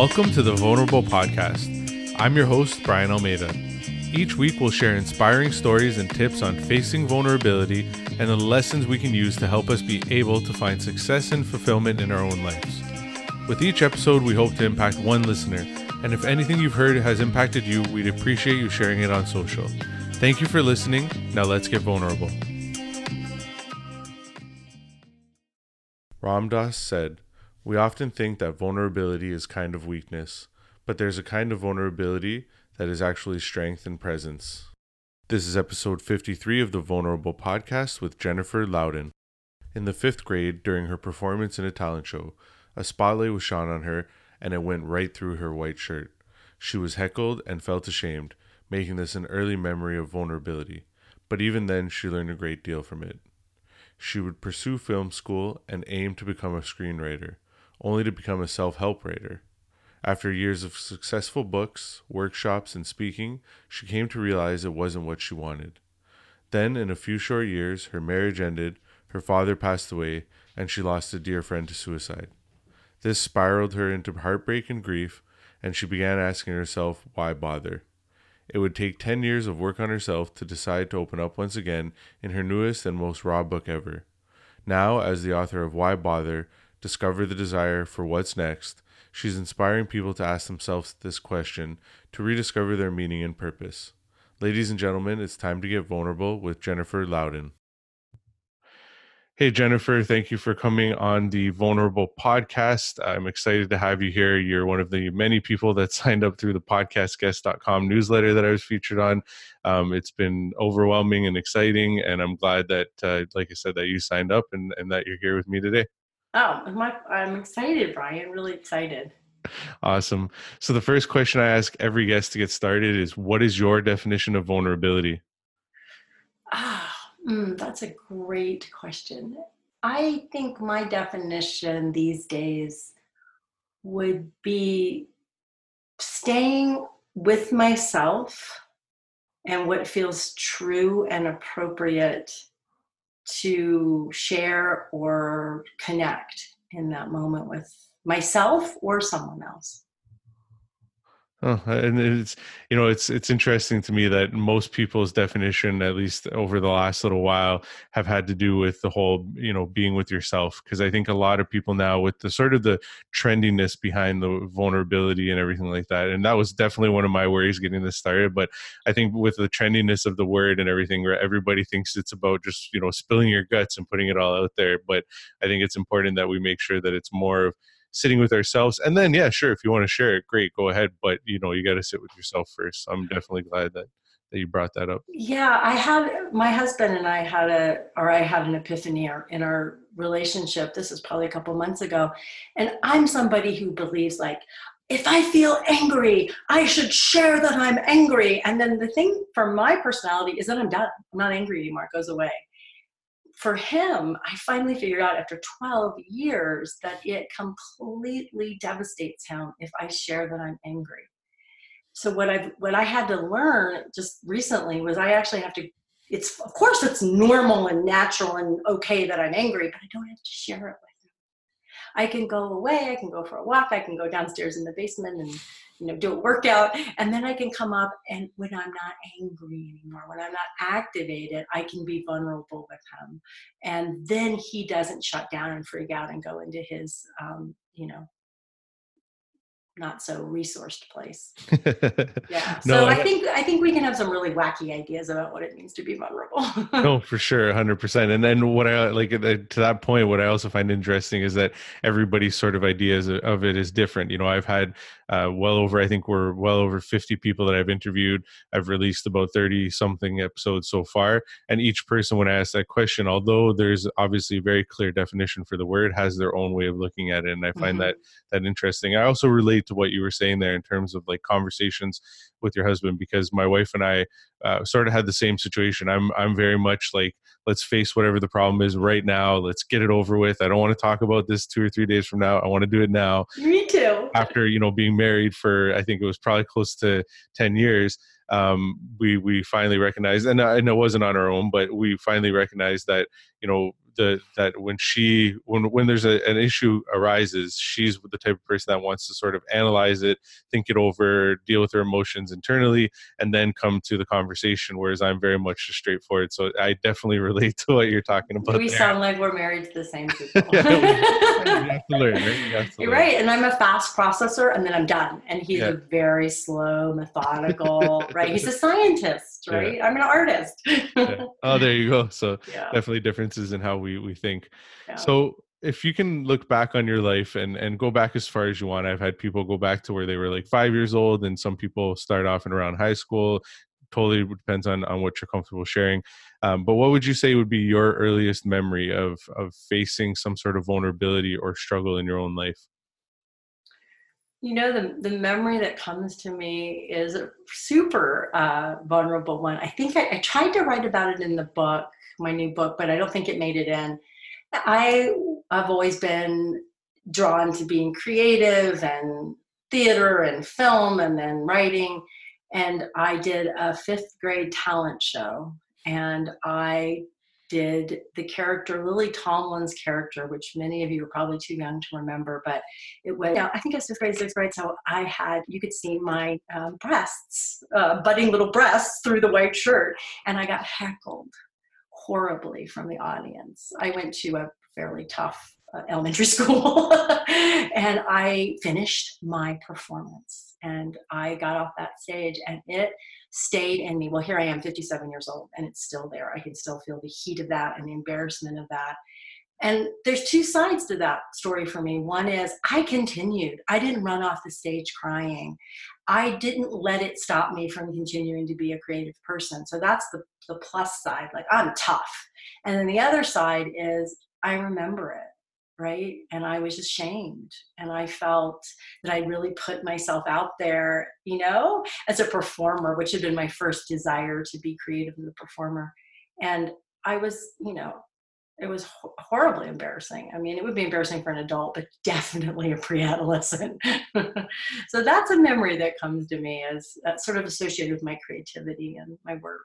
Welcome to the Vulnerable Podcast. I'm your host, Brian Almeida. Each week, we'll share inspiring stories and tips on facing vulnerability and the lessons we can use to help us be able to find success and fulfillment in our own lives. With each episode, we hope to impact one listener, and if anything you've heard has impacted you, we'd appreciate you sharing it on social. Thank you for listening. Now let's get vulnerable. Ram Dass said, We often think that vulnerability is kind of weakness, but there's a kind of vulnerability that is actually strength and presence. This is episode 53 of the Vulnerable Podcast with Jennifer Louden. In the fifth grade, during her performance in a talent show, a spotlight was shone on her and it went right through her white shirt. She was heckled and felt ashamed, making this an early memory of vulnerability, but even then she learned a great deal from it. She would pursue film school and aim to become a screenwriter, only to become a self help writer. After years of successful books, workshops, and speaking, she came to realize it wasn't what she wanted. Then, in a few short years, her marriage ended, her father passed away, and she lost a dear friend to suicide. This spiraled her into heartbreak and grief, and she began asking herself, why bother? It would take 10 years of work on herself to decide to open up once again in her newest and most raw book ever. Now, as the author of Why Bother, Discover the Desire for What's Next, she's inspiring people to ask themselves this question to rediscover their meaning and purpose. Ladies and gentlemen, it's time to get vulnerable with Jennifer Louden. Hey, Jennifer, thank you for coming on the Vulnerable podcast. I'm excited to have you here. You're one of the many people that signed up through the podcastguest.com newsletter that I was featured on. Um, it's been overwhelming and exciting, and I'm glad that, uh, like I said, that you signed up and, and that you're here with me today. Oh, my, I'm excited, Brian. Really excited. Awesome. So, the first question I ask every guest to get started is What is your definition of vulnerability? Ah Mm, that's a great question. I think my definition these days would be staying with myself and what feels true and appropriate to share or connect in that moment with myself or someone else. Oh, and it's you know it's it's interesting to me that most people's definition, at least over the last little while, have had to do with the whole you know being with yourself. Because I think a lot of people now, with the sort of the trendiness behind the vulnerability and everything like that, and that was definitely one of my worries getting this started. But I think with the trendiness of the word and everything, where everybody thinks it's about just you know spilling your guts and putting it all out there. But I think it's important that we make sure that it's more of sitting with ourselves and then yeah sure if you want to share it great go ahead but you know you got to sit with yourself first i'm definitely glad that that you brought that up yeah i had my husband and i had a or i had an epiphany in our relationship this is probably a couple months ago and i'm somebody who believes like if I feel angry, I should share that I'm angry. And then the thing for my personality is that I'm done. I'm not angry anymore. It goes away for him, I finally figured out after 12 years that it completely devastates him if I share that I'm angry. So what I've what I had to learn just recently was I actually have to it's of course it's normal and natural and okay that I'm angry, but I don't have to share it with him. I can go away, I can go for a walk, I can go downstairs in the basement and you know do a workout and then i can come up and when i'm not angry anymore when i'm not activated i can be vulnerable with him. And then he doesn't shut down and freak out and go into his um, you know not so resourced place. yeah. no, so I, I think I think we can have some really wacky ideas about what it means to be vulnerable. no, for sure, hundred percent. And then what I like to that point, what I also find interesting is that everybody's sort of ideas of it is different. You know, I've had uh, well over, I think we're well over fifty people that I've interviewed. I've released about thirty something episodes so far, and each person when I ask that question, although there's obviously a very clear definition for the word, has their own way of looking at it, and I find mm-hmm. that that interesting. I also relate to what you were saying there in terms of like conversations with your husband because my wife and I uh, sort of had the same situation. I'm I'm very much like let's face whatever the problem is right now. Let's get it over with. I don't want to talk about this two or three days from now. I want to do it now. Me too. After you know being married for I think it was probably close to ten years. Um, we we finally recognized, and, and it wasn't on our own, but we finally recognized that you know that when she when when there's a, an issue arises she's the type of person that wants to sort of analyze it think it over deal with her emotions internally and then come to the conversation whereas i'm very much just straightforward so i definitely relate to what you're talking about we there. sound like we're married to the same people you have to learn right you have to you're right and i'm a fast processor and then i'm done and he's Yeah. a very slow methodical right he's a scientist Yeah. right i'm an artist Yeah. oh there you go so yeah. definitely differences in how we we think. Yeah. so if you can look back on your life and and go back as far as you want i've had people go back to where they were like five years old and some people start off in around high school. Totally depends on on what you're comfortable sharing. Um, but what would you say would be your earliest memory of of facing some sort of vulnerability or struggle in your own life You know, the, the memory that comes to me is a super uh, vulnerable one. I think I, I tried to write about it in the book, my new book, but I don't think it made it in. I, I've always been drawn to being creative and theater and film and then writing. And I did a fifth grade talent show and I did the character Lily Tomlin's character, which many of you are probably too young to remember, but it was yeah, I think it was fifth grade, sixth grade. So I had you could see my um, breasts, uh, budding little breasts through the white shirt, and I got heckled horribly from the audience. I went to a fairly tough Uh, elementary school, and I finished my performance, and I got off that stage, and it stayed in me. Well, here I am, 57 years old, and it's still there. I can still feel the heat of that and the embarrassment of that. And there's two sides to that story for me. One is I continued. I didn't run off the stage crying. I didn't let it stop me from continuing to be a creative person. So that's the, the plus side. Like I'm tough. And then the other side is I remember it right? And I was ashamed. And I felt that I really put myself out there, you know, as a performer, which had been my first desire to be creative as a performer. And I was, you know, it was horribly embarrassing. I mean, it would be embarrassing for an adult, but definitely a pre-adolescent. so that's a memory that comes to me as sort of associated with my creativity and my work.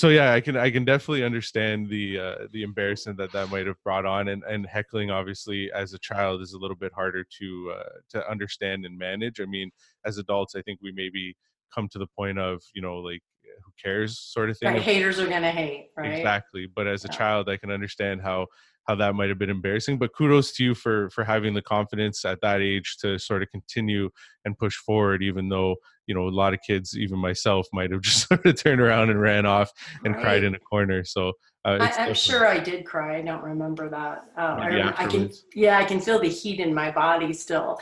So yeah i can i can definitely understand the uh the embarrassment that that might have brought on and and heckling obviously as a child is a little bit harder to uh to understand and manage i mean as adults i think we maybe come to the point of you know like who cares sort of thing Right? Haters are gonna hate, right? exactly but as a Yeah. child i can understand how how that might have been embarrassing but kudos to you for for having the confidence at that age to sort of continue and push forward even though you know a lot of kids even myself might have just sort of turned around and ran off and cried in a corner so uh, I, I'm sure I did cry. I don't remember that. Uh, I, I can, yeah, I can feel the heat in my body still.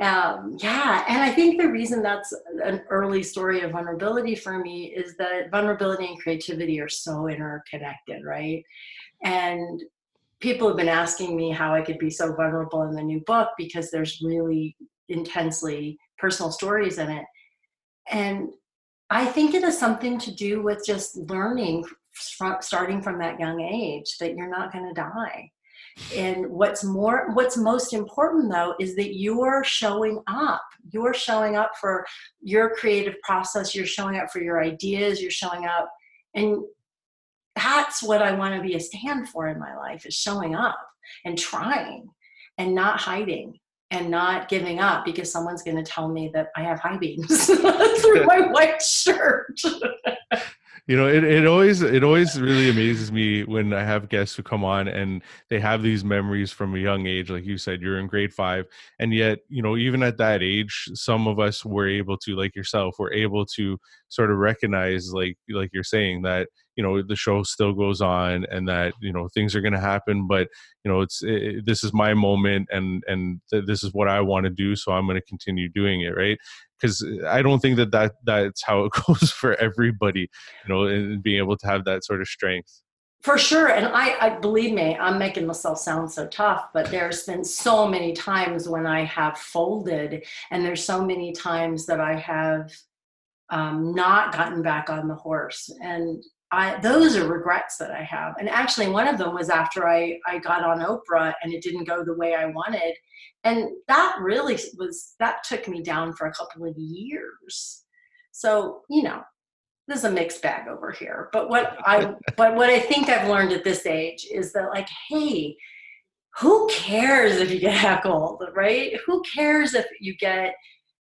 Um, yeah, and I think the reason that's an early story of vulnerability for me is that vulnerability and creativity are so interconnected, right? And people have been asking me how I could be so vulnerable in the new book because there's really intensely personal stories in it. And I think it has something to do with just learning starting from that young age that you're not going to die. And what's more, what's most important though is that you're showing up. You're showing up for your creative process. You're showing up for your ideas. You're showing up, and that's what I want to be a stand for in my life: is showing up and trying, and not hiding and not giving up because someone's going to tell me that I have high beams through my white shirt. you know it, it always it always really amazes me when i have guests who come on and they have these memories from a young age like you said you're in grade five and yet you know even at that age some of us were able to like yourself were able to sort of recognize like like you're saying that you know the show still goes on and that you know things are going to happen but you know it's it, this is my moment and and th- this is what i want to do so i'm going to continue doing it right because i don't think that that that's how it goes for everybody you know and being able to have that sort of strength For sure. And I, I believe me, I'm making myself sound so tough, but there's been so many times when I have folded, and there's so many times that I have um, not gotten back on the horse. And I, those are regrets that I have. And actually, one of them was after I, I got on Oprah and it didn't go the way I wanted. And that really was, that took me down for a couple of years. So, you know, this is a mixed bag over here. But what I but what I think I've learned at this age is that like, hey, who cares if you get heckled, right? Who cares if you get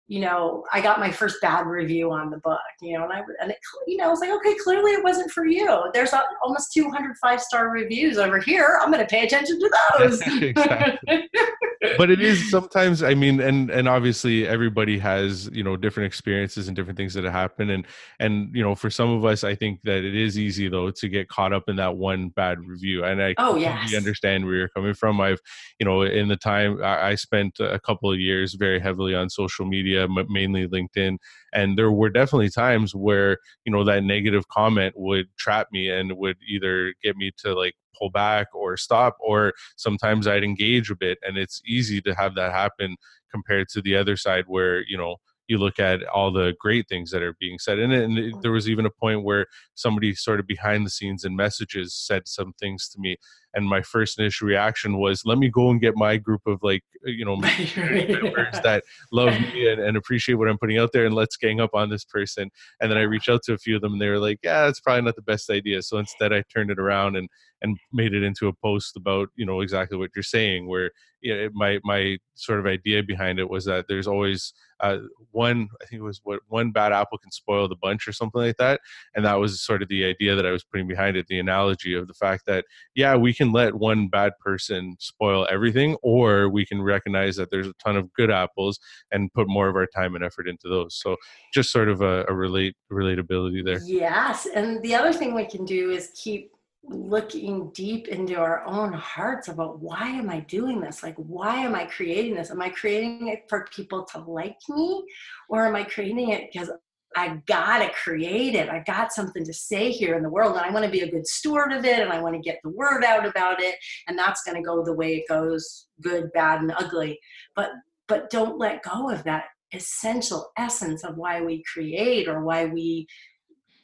you know, I got my first bad review on the book, you know, and I, and it, you know, I was like, okay, clearly it wasn't for you. There's almost 200 five star reviews over here. I'm going to pay attention to those. but it is sometimes, I mean, and, and obviously everybody has, you know, different experiences and different things that happen. And, and, you know, for some of us, I think that it is easy though to get caught up in that one bad review. And I oh, yes. understand where you're coming from. I've, you know, in the time I, I spent a couple of years very heavily on social media media, mainly LinkedIn. And there were definitely times where, you know, that negative comment would trap me and would either get me to like pull back or stop, or sometimes I'd engage a bit. And it's easy to have that happen compared to the other side where, you know, you look at all the great things that are being said and, and mm. there was even a point where somebody sort of behind the scenes in messages said some things to me and my first initial reaction was let me go and get my group of like you know members that love me and, and, appreciate what i'm putting out there and let's gang up on this person. And then i reached out to a few of them and they were like yeah that's probably not the best idea. So instead i turned it around and and made it into a post about you know exactly what you're saying where you know, my my sort of idea behind it was that there's always uh, one i think it was what one bad apple can spoil the bunch or something like that. And that was sort of the idea that i was putting behind it the analogy of the fact that yeah we can let one bad person spoil everything, or we can recognize that there's a ton of good apples and put more of our time and effort into those. So just sort of a, a relate relatability there. Yes, and the other thing we can do is keep looking deep into our own hearts about why am I doing this? Like, why am I creating this? Am I creating it for people to like me? Or am I creating it because I gotta create it. I got something to say here in the world, and I want to be a good steward of it, and I want to get the word out about it, and that's to go the way it goes, good, bad, and ugly. But but don't let go of that essential essence of why we create or why we,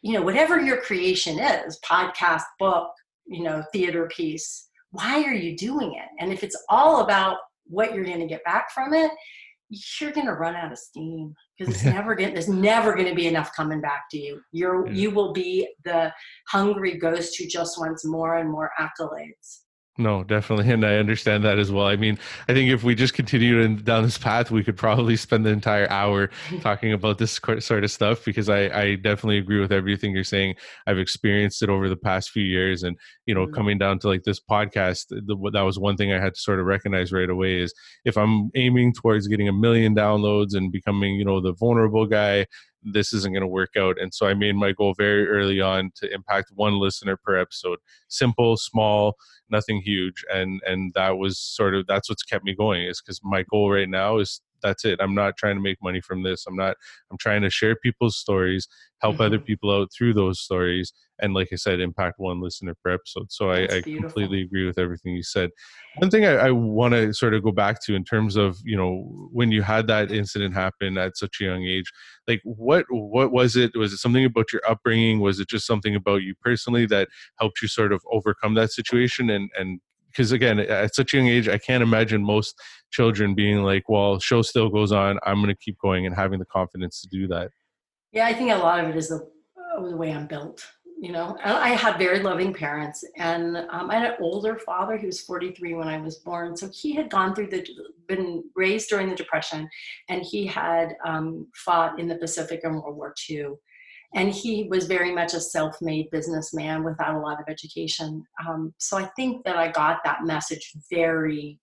you know, whatever your creation is, podcast, book, you know, theater piece. Why are you doing it? And if it's all about what you're to get back from it, you're to run out of steam because it's never going there's never going to be enough coming back to you you're yeah. you will be the hungry ghost who just wants more and more accolades no, definitely. And I understand that as well. I mean, I think if we just continue down this path, we could probably spend the entire hour talking about this sort of stuff because I, I definitely agree with everything you're saying. I've experienced it over the past few years. And, you know, mm-hmm. coming down to like this podcast, the, that was one thing I had to sort of recognize right away is if I'm aiming towards getting a million downloads and becoming, you know, the vulnerable guy, this isn't going to work out. And so I made my goal very early on to impact one listener per episode. Simple, small, nothing huge. And and that was sort of that's what's kept me going is because my goal right now is that's it. I'm not trying to make money from this. I'm not I'm trying to share people's stories, help mm-hmm. other people out through those stories and like i said impact one listener per episode so i, I completely agree with everything you said one thing i, I want to sort of go back to in terms of you know when you had that incident happen at such a young age like what what was it was it something about your upbringing was it just something about you personally that helped you sort of overcome that situation and and because again at such a young age i can't imagine most children being like well show still goes on. I'm going to keep going and having the confidence to do that. Yeah i think a lot of it is the, uh, the way i'm built you know? I had very loving parents and um, i had an older father he was 43 when i was born so he had gone through the been raised during the depression and he had um, fought in the pacific in world war ii and he was very much a self-made businessman without a lot of education. Um, so i think that i got that message very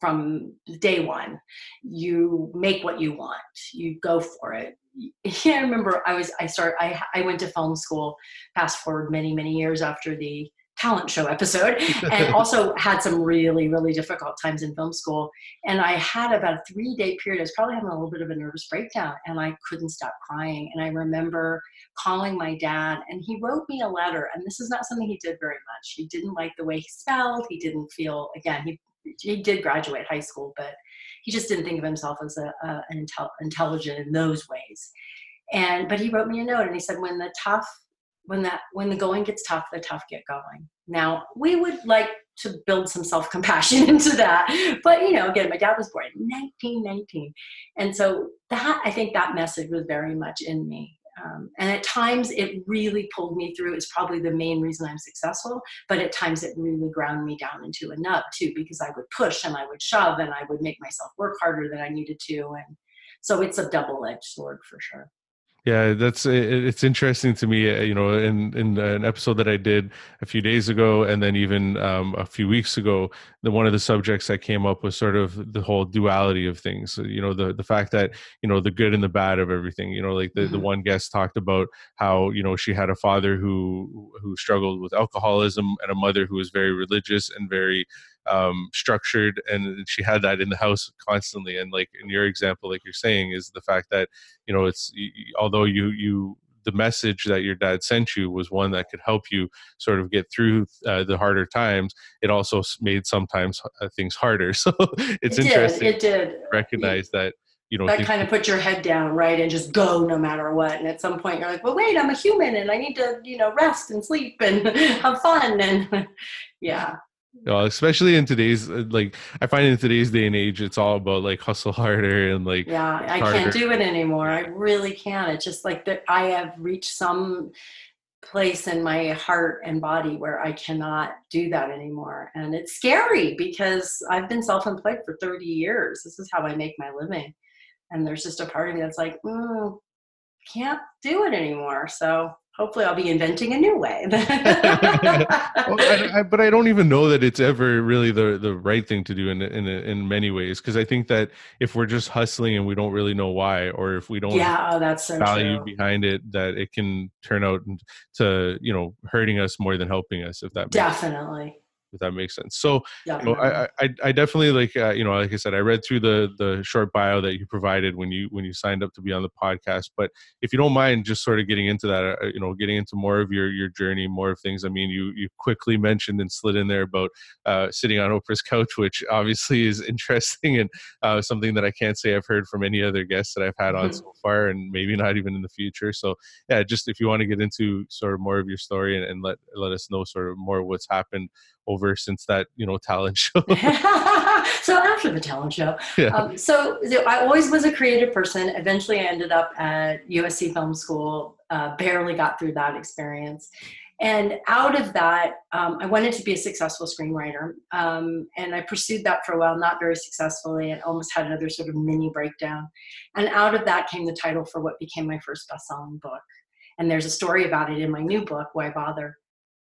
from day one. You make what you want. You go for it. Yeah, I remember I was I start I I went to film school. Fast forward many many years after the talent show episode, and also had some really really difficult times in film school. And I had about a three day period. I was probably having a little bit of a nervous breakdown, and I couldn't stop crying. And I remember calling my dad, and he wrote me a letter. And this is not something he did very much. He didn't like the way he spelled. He didn't feel again. He he did graduate high school, but he just didn't think of himself as a, a an intel, intelligent in those ways. And but he wrote me a note and he said, when the tough, when that when the going gets tough, the tough get going. Now we would like to build some self compassion into that, but you know, again, my dad was born in 1919, and so that I think that message was very much in me. Um, and at times it really pulled me through. It's probably the main reason I'm successful, but at times it really ground me down into a nub too, because I would push and I would shove and I would make myself work harder than I needed to. And so it's a double edged sword for sure. Yeah, that's it's interesting to me. Uh, you know, in in an episode that I did a few days ago, and then even um, a few weeks ago, the one of the subjects that came up was sort of the whole duality of things. You know, the the fact that you know the good and the bad of everything. You know, like the, mm-hmm. the one guest talked about how you know she had a father who who struggled with alcoholism and a mother who was very religious and very um, structured and she had that in the house constantly. And like in your example like you're saying is the fact that you know it's although you you the message that your dad sent you was one that could help you sort of get through uh, the harder times it also made sometimes uh, things harder. So it's it interesting did, it did. recognize that you know that kind of put your head down right and just go no matter what. And at some point you're like well wait i'm a human and i need to you know rest and sleep and have fun and yeah you know, especially in today's uh, like i find in today's day and age it's all about like hustle harder and like yeah i harder. can't do it anymore. I really can't. It's just like that i have reached some place in my heart and body where i cannot do that anymore. And it's scary because i've been self-employed for 30 years. This is how i make my living. And there's just a part of me that's like mm, can't do it anymore. So hopefully I'll be inventing a new way. well, I, I, but I don't even know that it's ever really the the right thing to do in in in many ways because I think that if we're just hustling and we don't really know why, or if we don't yeah, oh, that's so value true. behind it, that it can turn out to you know hurting us more than helping us. If that definitely. Sense if that makes sense. So, yeah, you know, I, I, I definitely like, uh, you know, like I said, I read through the the short bio that you provided when you when you signed up to be on the podcast. But if you don't mind, just sort of getting into that, uh, you know, getting into more of your your journey, more of things. I mean, you you quickly mentioned and slid in there about uh, sitting on Oprah's couch, which obviously is interesting and uh, something that I can't say I've heard from any other guests that I've had on mm-hmm. so far, and maybe not even in the future. So, yeah, just if you want to get into sort of more of your story and, and let let us know sort of more what's happened over since that you know talent show. So after the talent show. Yeah. Um, so, i always was a creative person. Eventually i ended up at usc film school uh, barely got through that experience. And out of that um, i wanted to be a successful screenwriter um, and i pursued that for a while not very successfully and almost had another sort of mini breakdown. And out of that came the title for what became my first best-selling book. And there's a story about it in my new book why bother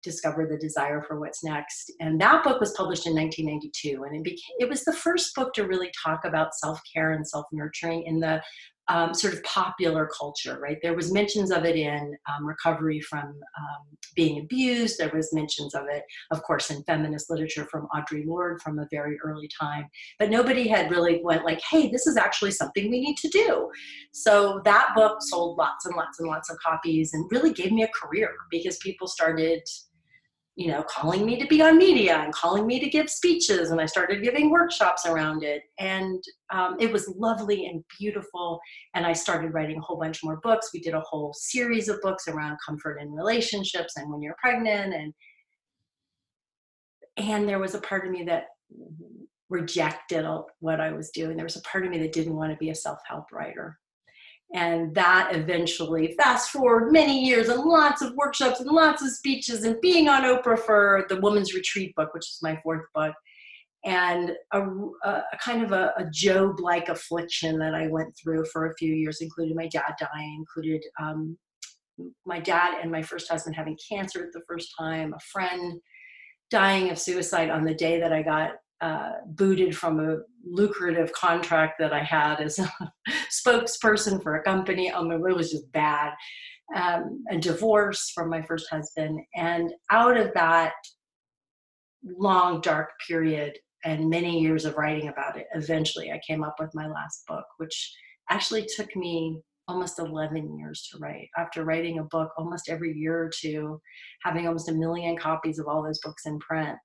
discover the desire for what's next. And that book was published in 1992 and it became it was the first book to really talk about self-care and self-nurturing in the um, sort of popular culture right? There was mentions of it in um, recovery from um, being abused. There was mentions of it of course in feminist literature from audre lorde from a very early time. But nobody had really went like hey this is actually something we need to do. So that book sold lots and lots and lots of copies and really gave me a career because people started you know, calling me to be on media and calling me to give speeches. And I started giving workshops around it. And um, it was lovely and beautiful. And I started writing a whole bunch more books. We did a whole series of books around comfort in relationships and when you're pregnant. And, and there was a part of me that rejected what I was doing. There was a part of me that didn't want to be a self help writer and that eventually fast forward many years and lots of workshops and lots of speeches and being on oprah for the woman's retreat book which is my fourth book and a, a kind of a, a Job-like affliction that i went through for a few years included my dad dying included um, my dad and my first husband having cancer the first time a friend dying of suicide on the day that i got uh, booted from a lucrative contract that I had as a spokesperson for a company. Um, it was just bad. Um, a divorce from my first husband. And out of that long, dark period and many years of writing about it, eventually I came up with my last book, which actually took me almost 11 years to write. After writing a book almost every year or two, having almost a million copies of all those books in print,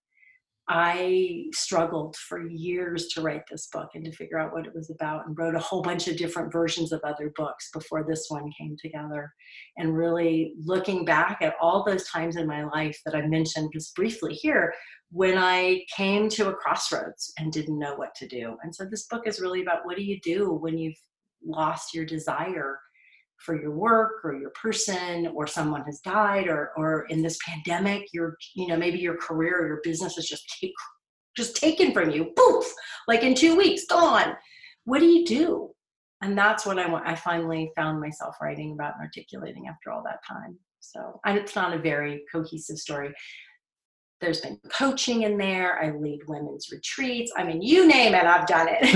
I struggled for years to write this book and to figure out what it was about, and wrote a whole bunch of different versions of other books before this one came together. And really looking back at all those times in my life that I mentioned just briefly here, when I came to a crossroads and didn't know what to do. And so this book is really about what do you do when you've lost your desire for your work or your person or someone has died or or in this pandemic your you know maybe your career or your business is just take, just taken from you poof like in two weeks gone. What do you do? And that's what i want i finally found myself writing about and articulating after all that time. So and it's not a very cohesive story there's been coaching in there. I lead women's retreats. I mean, you name it, I've done it.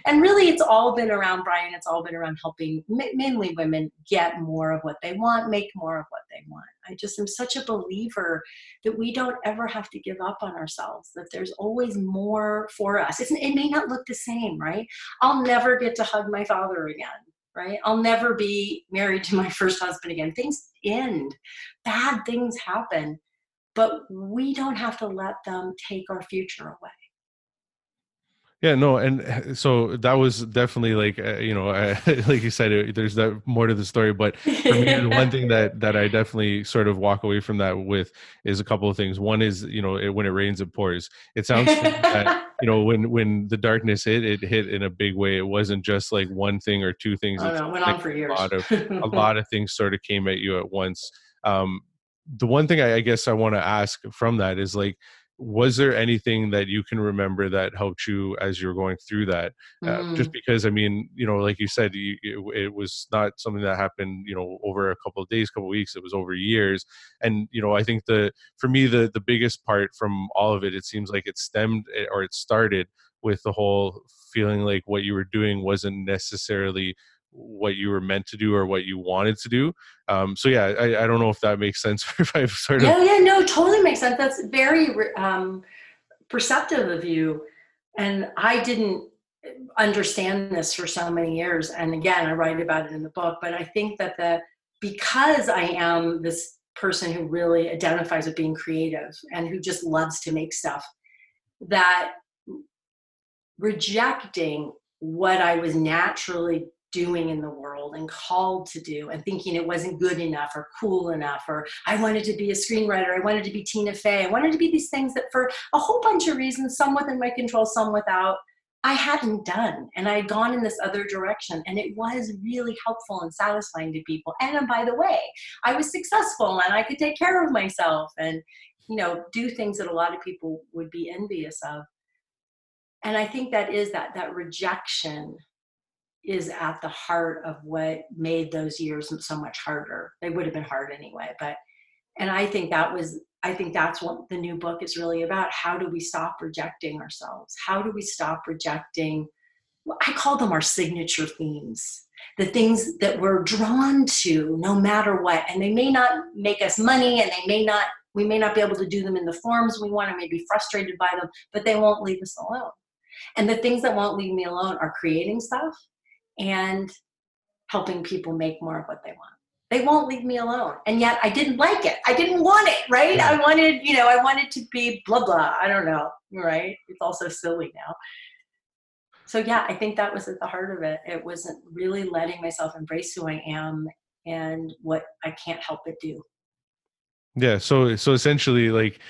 and really, it's all been around, Brian, it's all been around helping mainly women get more of what they want, make more of what they want. I just am such a believer that we don't ever have to give up on ourselves, that there's always more for us. It's, it may not look the same, right? I'll never get to hug my father again right? I'll never be married to my first husband again. Things end, bad things happen, but we don't have to let them take our future away. Yeah, no, and eh, so that was definitely like uh, you know, uh, like you said, it, there's that more to the story. But for me, one thing that that I definitely sort of walk away from that with is a couple of things. One is you know, it, when it rains, it pours. It sounds that you know when when the darkness hit, it hit in a big way. It wasn't just like one thing or two things. Oh, no, went like on for years. A lot of a lot of things sort of came at you at once. Um, the one thing I, I guess I want to ask from that is like was there anything that you can remember that helped you as you're going through that uh, mm. just because i mean you know like you said you, it, it, was not something that happened you know over a couple of days couple of weeks it was over years and you know i think the for me the the biggest part from all of it it seems like it stemmed eh, or it started with the whole feeling like what you were doing wasn't necessarily what you were meant to do or what you wanted to do. Um, so yeah, I, I, don't know if that makes sense. if I've sort of yeah, yeah, no, totally makes sense. That's very um, perceptive of you, and I didn't understand this for so many years. And again, I write about it in the book. But I think that the because I am this person who really identifies with being creative and who just loves to make stuff, that rejecting what I was naturally doing in the world and called to do and thinking it wasn't good enough or cool enough or I wanted to be a screenwriter, I wanted to be Tina Fey, I wanted to be these things that for a whole bunch of reasons, some within my control, some without, I hadn't done. And I had gone in this other direction and it was really helpful and satisfying to people. And by the way, I was successful and I could take care of myself and you know do things that a lot of people would be envious of and i think that is that that rejection is at the heart of what made those years so much harder. They would have been hard anyway, but and I think that was I think that's what the new book is really about. How do we stop rejecting ourselves? How do we stop rejecting I call them our signature themes. The things that we're drawn to no matter what. And they may not make us money and they may not we may not be able to do them in the forms we want or may be frustrated by them, but they won't leave us alone. And the things that won't leave me alone are creating stuff and helping people make more of what they want. They won't leave me alone. And yet I didn't like it. I didn't want it, right? I wanted, you know, I wanted to be blah, blah. I don't know, right? It's also silly now. So, yeah, I think that was at the heart of it. It wasn't really letting myself embrace who I am and what I can't help but do yeah so so essentially like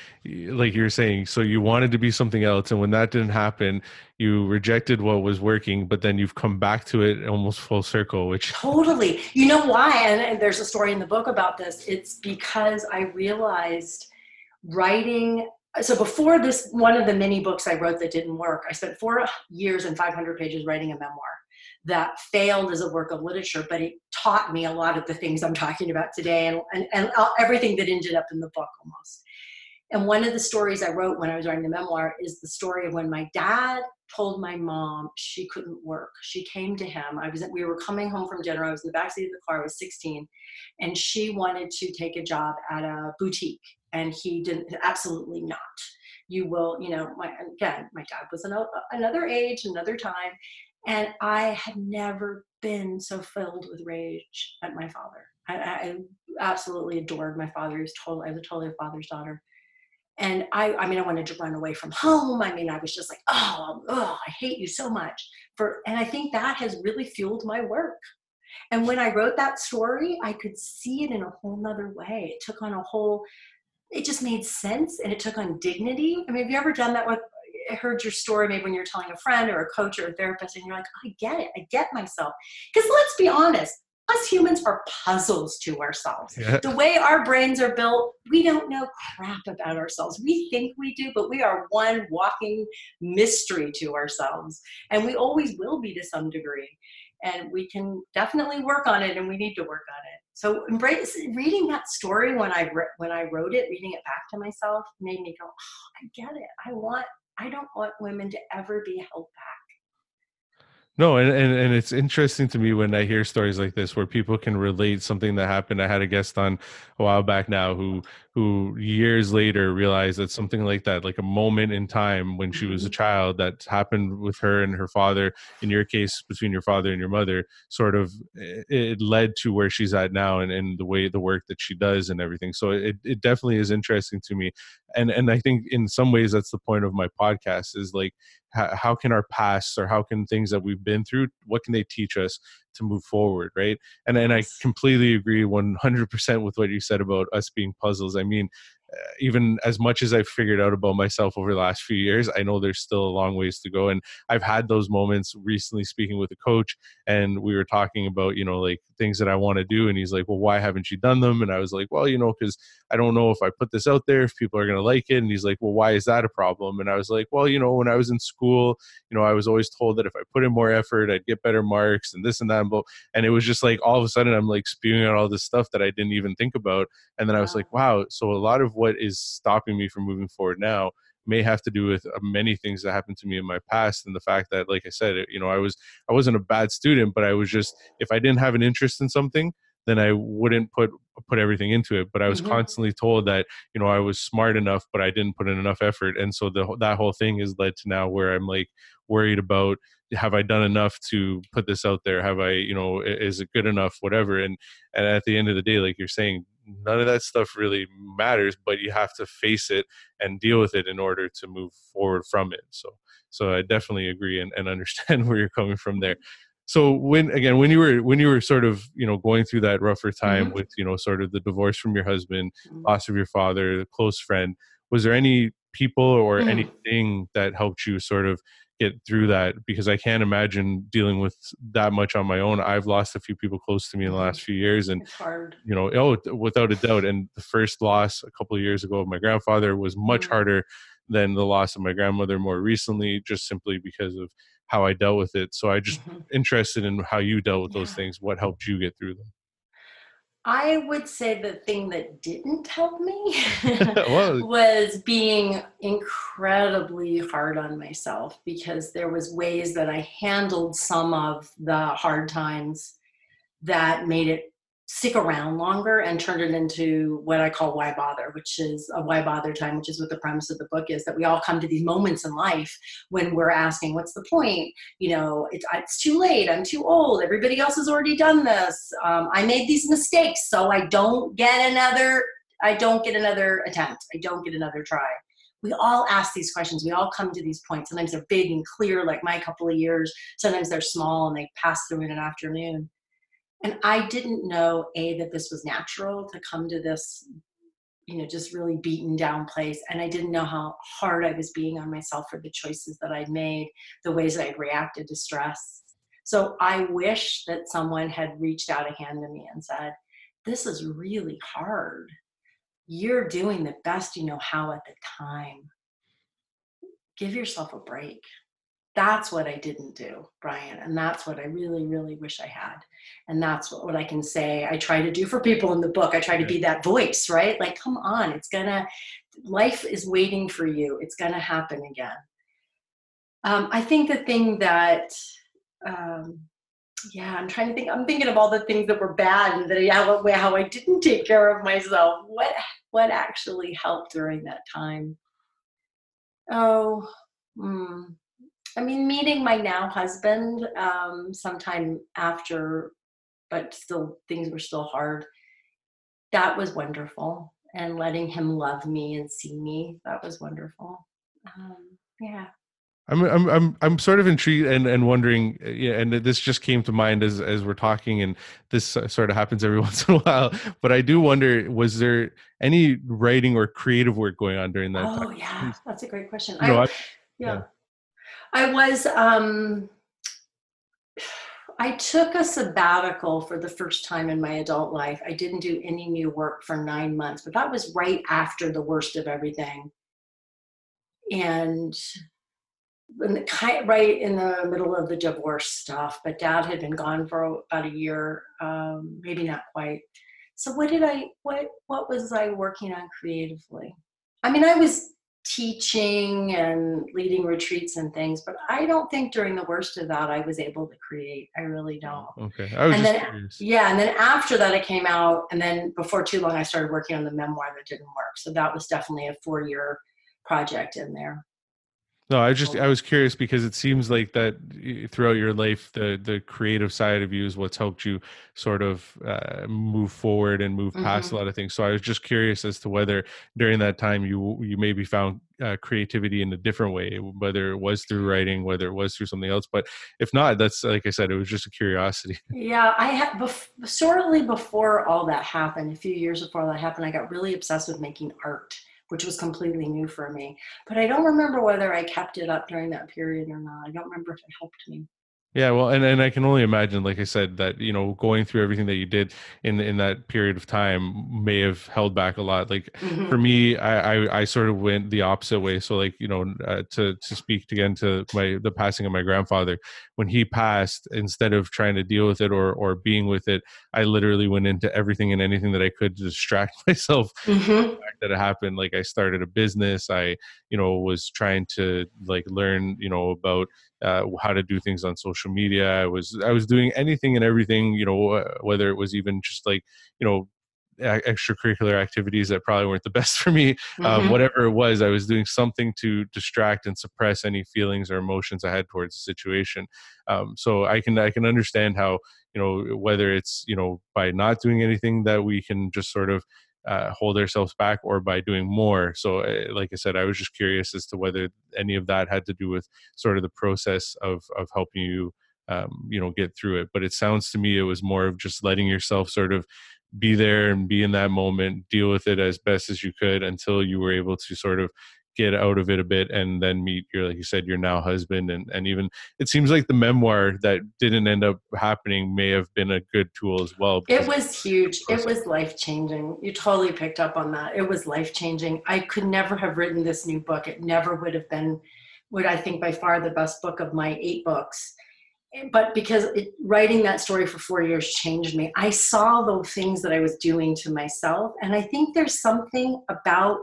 like you're saying so you wanted to be something else and when that didn't happen you rejected what was working but then you've come back to it almost full circle which totally. You know why? And, and there's a story in the book about this. It's because i realized writing so before this one of the many books i wrote that didn't work i spent four years and 500 pages writing a memoir that failed as a work of literature, but it taught me a lot of the things I'm talking about today and, and, and uh, everything that ended up in the book almost. And one of the stories I wrote when I was writing the memoir is the story of when my dad told my mom she couldn't work. She came to him. I was we were coming home from dinner. I was in the backseat of the car. I was 16, and she wanted to take a job at a boutique, and he didn't. Absolutely not. You will, you know. My again, my dad was an, uh, another age, another time, and I had never been so filled with rage at my father. I, I absolutely adored my father. He was totally, I was totally a father's daughter. And I, I mean, I wanted to run away from home. I mean, I was just like, oh, oh, I hate you so much. For, and I think that has really fueled my work. And when I wrote that story, I could see it in a whole nother way. It took on a whole, it just made sense and it took on dignity. I mean, have you ever done that with heard your story maybe when you're telling a friend or a coach or a therapist and you're like i get it i get myself because let's be honest us humans are puzzles to ourselves. Yeah. The way our brains are built, we don't know crap about ourselves. We think we do, but we are one walking mystery to ourselves. And we always will be to some degree. And we can definitely work on it and we need to work on it. So embrace reading that story when I when I wrote it, reading it back to myself made me go, oh, I get it. I want I don't want women to ever be held back no, and, and and it's interesting to me when I hear stories like this where people can relate something that happened. I had a guest on a while back now who who years later realized that something like that, like a moment in time when she was a mm-hmm. child that happened with her and her father, in your case, between your father and your mother, sort of it led to where she's at now and, and the way the work that she does and everything. So it, it definitely is interesting to me. And and I think in some ways that's the point of my podcast is like how, how can our past or how can things that we've been through what can they teach us to move forward right? And and i completely agree 100% with what you said about us being puzzles. I mean even as much as I've figured out about myself over the last few years, I know there's still a long ways to go. And I've had those moments recently speaking with a coach, and we were talking about, you know, like things that I want to do. And he's like, Well, why haven't you done them? And I was like, Well, you know, because I don't know if I put this out there, if people are going to like it. And he's like, Well, why is that a problem? And I was like, Well, you know, when I was in school, you know, I was always told that if I put in more effort, I'd get better marks and this and that. And it was just like all of a sudden I'm like spewing out all this stuff that I didn't even think about. And then I was like, Wow. So a lot of what what is stopping me from moving forward now may have to do with uh, many things that happened to me in my past and the fact that like i said you know i was i wasn't a bad student but i was just if i didn't have an interest in something then i wouldn't put put everything into it. But i was mm-hmm. constantly told that you know i was smart enough but i didn't put in enough effort. And so the, that whole thing has led to now where i'm like worried about have i done enough to put this out there? Have i you know is it good enough? whatever. And and at the end of the day like you're saying none of that stuff really matters but you have to face it and deal with it in order to move forward from it so so i definitely agree and, and understand where you're coming from there so when again when you were when you were sort of you know going through that rougher time mm-hmm. with you know sort of the divorce from your husband mm-hmm. loss of your father a close friend was there any people or mm-hmm. anything that helped you sort of get through that because I can't imagine dealing with that much on my own. I've lost a few people close to me in the last few years, and you know, oh, without a doubt. And the first loss a couple of years ago of my grandfather was much mm-hmm. harder than the loss of my grandmother more recently, just simply because of how I dealt with it. So I just mm-hmm. interested in how you dealt with yeah. those things. What helped you get through them? I would say the thing that didn't help me was being incredibly hard on myself because there was ways that I handled some of the hard times that made it stick around longer and turn it into what I call why bother, which is a why bother time, which is what the premise of the book is that we all come to these moments in life when we're asking, what's the point? You know, it, it's too late. I'm too old. Everybody else has already done this. Um, I made these mistakes, so I don't get another. I don't get another attempt. I don't get another try. We all ask these questions. We all come to these points. Sometimes they're big and clear, like my couple of years. Sometimes they're small and they pass through in an afternoon and i didn't know a that this was natural to come to this you know just really beaten down place and i didn't know how hard i was being on myself for the choices that i'd made the ways that i'd reacted to stress. So i wish that someone had reached out a hand to me and said this is really hard. You're doing the best you know how at the time. Give yourself a break that's what I didn't do, Brian. And that's what I really, really wish I had. And that's what, what I can say I try to do for people in the book. I try to be that voice, right? Like, come on, it's gonna, life is waiting for you. It's gonna happen again. Um, I think the thing that, um, yeah, I'm trying to think. I'm thinking of all the things that were bad and that how, how I didn't take care of myself. What what actually helped during that time? Oh, hmm. I mean, meeting my now husband um, sometime after, but still things were still hard. That was wonderful, and letting him love me and see me that was wonderful. Um, yeah. I'm I'm I'm I'm sort of intrigued and and wondering, uh, yeah, and this just came to mind as as we're talking, and this sort of happens every once in a while. But I do wonder, was there any writing or creative work going on during that? Oh time? yeah, that's a great question. You know, I, yeah. yeah. I was um I took a sabbatical for the first time in my adult life. I didn't do any new work for nine months, but that was right after the worst of everything. And in the, right in the middle of the divorce stuff, but dad had been gone for about a year, um, maybe not quite. So what did I, what, what was I working on creatively? I mean, I was teaching and leading retreats and things but i don't think during the worst of that i was able to create. I really mm, don't. okay. I was and then curious. yeah and then after that it came out and then before too long i started working on the memoir that didn't work. So that was definitely a four year project in there no, I just I was curious because it seems like that throughout your life, the the creative side of you is what's helped you sort of uh, move forward and move past mm-hmm. a lot of things. So I was just curious as to whether during that time you you maybe found uh, creativity in a different way, whether it was through writing, whether it was through something else. But if not, that's like I said, it was just a curiosity. Yeah, I had bef- shortly before all that happened, a few years before that happened, I got really obsessed with making art which was completely new for me. But I don't remember whether I kept it up during that period or not. I don't remember if it helped me. Yeah, well, and, and I can only imagine, like I said, that you know, going through everything that you did in in that period of time may have held back a lot. Like mm-hmm. for me, I, I, I sort of went the opposite way. So like you know, uh, to to speak again to my the passing of my grandfather, when he passed, instead of trying to deal with it or or being with it, I literally went into everything and anything that I could to distract myself mm-hmm. That it happened. Like I started a business. I you know was trying to like learn you know about uh, how to do things on social media. I was I was doing anything and everything, you know, uh, whether it was even just like you know extracurricular activities that probably weren't the best for me. Um, mm-hmm. Um, whatever it was, I was doing something to distract and suppress any feelings or emotions I had towards the situation. Um, so I can I can understand how you know whether it's you know by not doing anything that we can just sort of uh, hold ourselves back or by doing more. So, uh, like I said, I was just curious as to whether any of that had to do with sort of the process of of helping you, um, you know, get through it. But it sounds to me it was more of just letting yourself sort of be there and be in that moment, deal with it as best as you could until you were able to sort of get out of it a bit and then meet your like you said your now husband and and even it seems like the memoir that didn't end up happening may have been a good tool as well it was huge. It was life changing you totally picked up on that. It was life changing i could never have written this new book. It never would have been what i think by far the best book of my eight books. But because it, writing that story for four years changed me. I saw the things that i was doing to myself and i think there's something about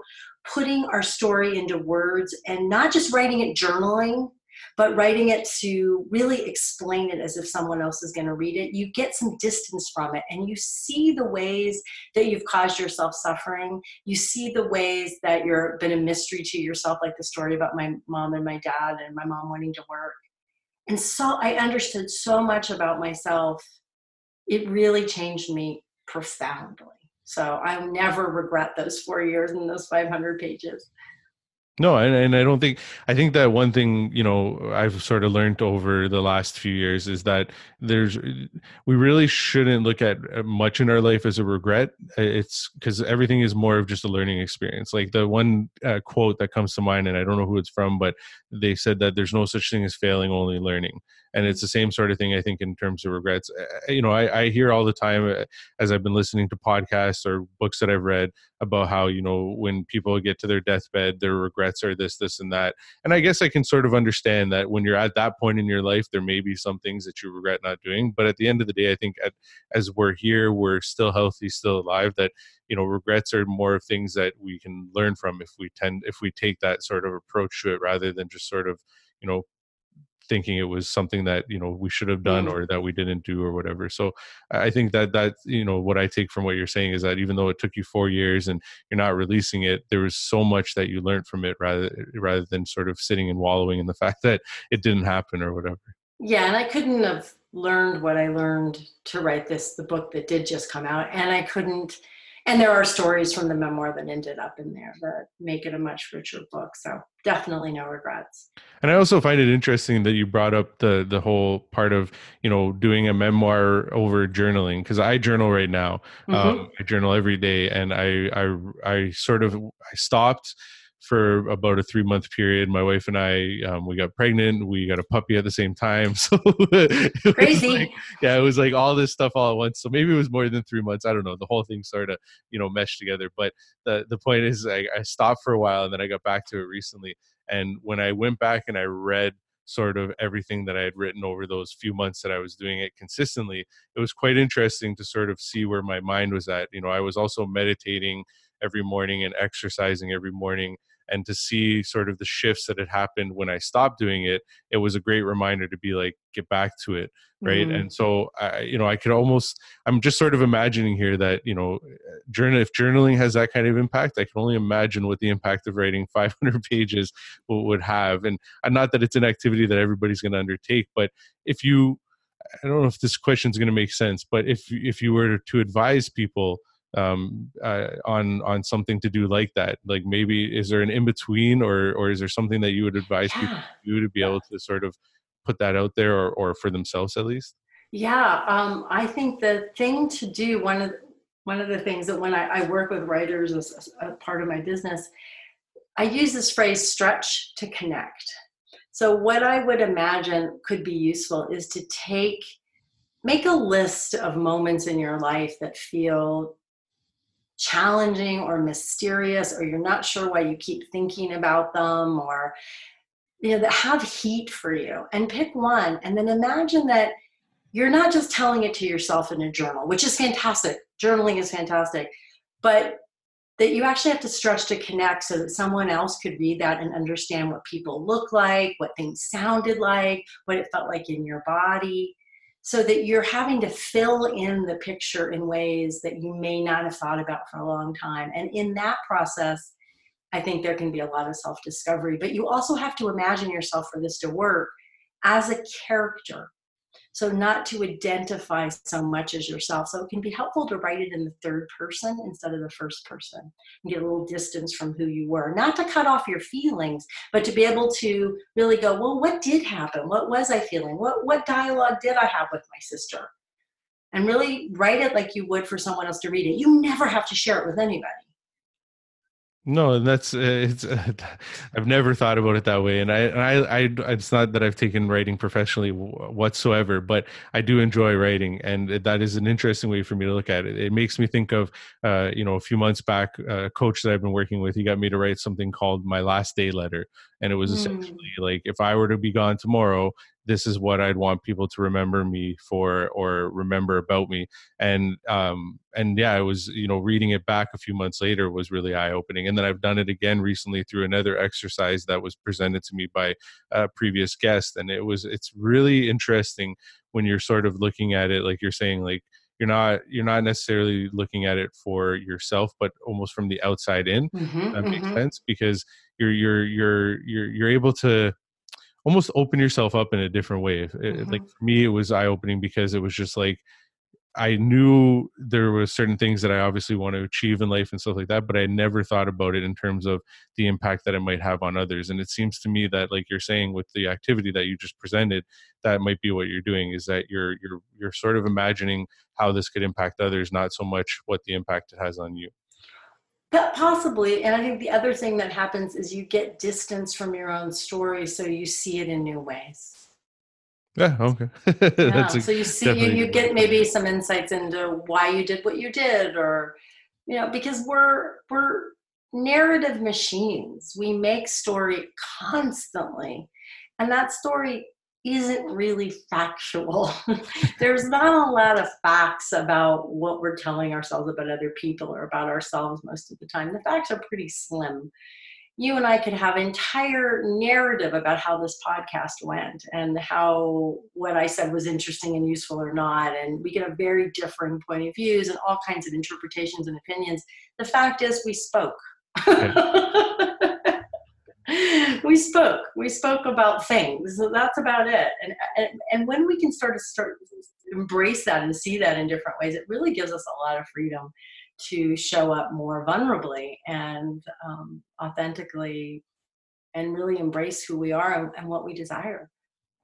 putting our story into words and not just writing it journaling but writing it to really explain it as if someone else is going to read it. You get some distance from it and you see the ways that you've caused yourself suffering. You see the ways that you're been a mystery to yourself like the story about my mom and my dad and my mom wanting to work. And so i understood so much about myself. It really changed me profoundly so I'll never regret those four years and those 500 pages. No, and, and I don't think I think that one thing you know I've sort of learned over the last few years is that there's we really shouldn't look at much in our life as a regret. It's because everything is more of just a learning experience. Like the one uh, quote that comes to mind, and I don't know who it's from, but they said that there's no such thing as failing, only learning and it's the same sort of thing i think in terms of regrets. You know I, I, hear all the time uh, as i've been listening to podcasts or books that i've read about how you know when people get to their deathbed their regrets are this this and that. And i guess i can sort of understand that when you're at that point in your life there may be some things that you regret not doing. But at the end of the day i think at, as we're here we're still healthy still alive that you know regrets are more of things that we can learn from if we tend if we take that sort of approach to it rather than just sort of you know thinking it was something that you know we should have done or that we didn't do or whatever. So i think that that you know what i take from what you're saying is that even though it took you four years and you're not releasing it there was so much that you learned from it rather rather than sort of sitting and wallowing in the fact that it didn't happen or whatever. Yeah and i couldn't have learned what i learned to write this the book that did just come out and i couldn't and there are stories from the memoir that ended up in there that make it a much richer book so definitely no regrets and i also find it interesting that you brought up the the whole part of you know doing a memoir over journaling because i journal right now mm-hmm. um, i journal every day and I, I i sort of i stopped for about a three month period. My wife and I, um, we got pregnant. We got a puppy at the same time. So crazy. Like, yeah, it was like all this stuff all at once. So maybe it was more than three months. I don't know. The whole thing sort of, you know, meshed together. But the the point is, I, I stopped for a while and then I got back to it recently. And when I went back and I read sort of everything that I had written over those few months that I was doing it consistently, it was quite interesting to sort of see where my mind was at. You know, I was also meditating every morning and exercising every morning and to see sort of the shifts that had happened when I stopped doing it, it was a great reminder to be like, get back to it, right? Mm-hmm. And so, I, you know, I could almost, I'm just sort of imagining here that you know, journal if journaling has that kind of impact, I can only imagine what the impact of writing 500 pages would have. And, and not that it's an activity that everybody's going to undertake, but if you, I don't know if this question is going to make sense, but if if you were to advise people um, uh, on on something to do like that? Like maybe is there an in between, or or is there something that you would advise yeah. people to do to be able to sort of put that out there, or or for themselves at least? Yeah, um, I think the thing to do one of one of the things that when I, I work with writers as a part of my business, I use this phrase "stretch to connect." So what I would imagine could be useful is to take make a list of moments in your life that feel challenging or mysterious or you're not sure why you keep thinking about them or you know that have heat for you. And pick one and then imagine that you're not just telling it to yourself in a journal which is fantastic. Journaling is fantastic. But that you actually have to stretch to connect so that someone else could read that and understand what people look like what things sounded like what it felt like in your body so that you're having to fill in the picture in ways that you may not have thought about for a long time. And in that process, I think there can be a lot of self discovery. But you also have to imagine yourself for this to work as a character so, not to identify so much as yourself. So, it can be helpful to write it in the third person instead of the first person and get a little distance from who you were. Not to cut off your feelings, but to be able to really go, well, what did happen? What was I feeling? What, what dialogue did I have with my sister? And really write it like you would for someone else to read it. You never have to share it with anybody. No, and that's uh, it's. Uh, I've never thought about it that way, and I, and I, I, it's not that I've taken writing professionally whatsoever, but I do enjoy writing, and that is an interesting way for me to look at it. It makes me think of, uh, you know, a few months back, a coach that I've been working with. He got me to write something called my last day letter, and it was mm. essentially like if I were to be gone tomorrow, this is what I'd want people to remember me for or remember about me. And um and yeah, it was you know reading it back a few months later was really eye opening. And then I've done it again recently through another exercise that was presented to me by a previous guest, and it was it's really interesting when you're sort of looking at it like you're saying like you're not you're not necessarily looking at it for yourself but almost from the outside in mm-hmm, that makes mm-hmm. sense because you're you're you're you're you're able to almost open yourself up in a different way. It, mm-hmm. Like for me, it was eye opening because it was just like I knew there were certain things that I obviously want to achieve in life and stuff like that, but I never thought about it in terms of the impact that it might have on others. And it seems to me that, like you're saying, with the activity that you just presented, that might be what you're doing is that you're you're you're sort of imagining how this could impact others, not so much what the impact it has on you. Possibly. And I think the other thing that happens is you get distance from your own story, so you see it in new ways. Yeah, okay. yeah, so you see, you, you get maybe some insights into why you did what you did, or, you know, because we're, we're narrative machines. We make story constantly. And that story isn't really factual. There's not a lot of facts about what we're telling ourselves about other people or about ourselves most of the time. The facts are pretty slim. You and I could have entire narrative about how this podcast went and how what I said was interesting and useful or not, and we get a very differing point of views and all kinds of interpretations and opinions. The fact is, we spoke. we spoke. We spoke about things. So that's about it. And, and and when we can start to start embrace that and see that in different ways it really gives us a lot of freedom to show up more vulnerably and um, authentically and really embrace who we are and, and what we desire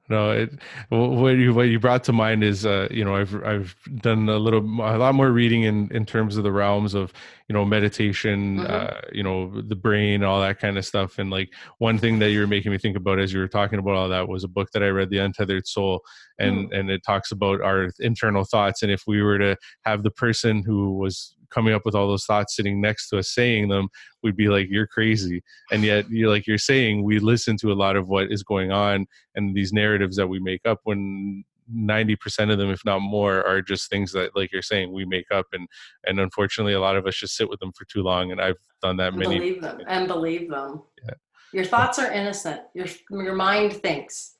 no. It, what you what you brought to mind is, uh, you know, I've I've done a little, a lot more reading in in terms of the realms of, you know, meditation, mm-hmm. uh, you know, the brain, all that kind of stuff. And like one thing that you were making me think about as you were talking about all that was a book that I read, The Untethered Soul, and mm. and it talks about our internal thoughts, and if we were to have the person who was coming up with all those thoughts sitting next to us saying them we'd be like you're crazy. And yet you're like you're saying we listen to a lot of what is going on and these narratives that we make up when 90% of them if not more are just things that like you're saying we make up. And and unfortunately a lot of us just sit with them for too long and i've done that and many believe them and believe them. Yeah. your thoughts are innocent. Your your mind thinks.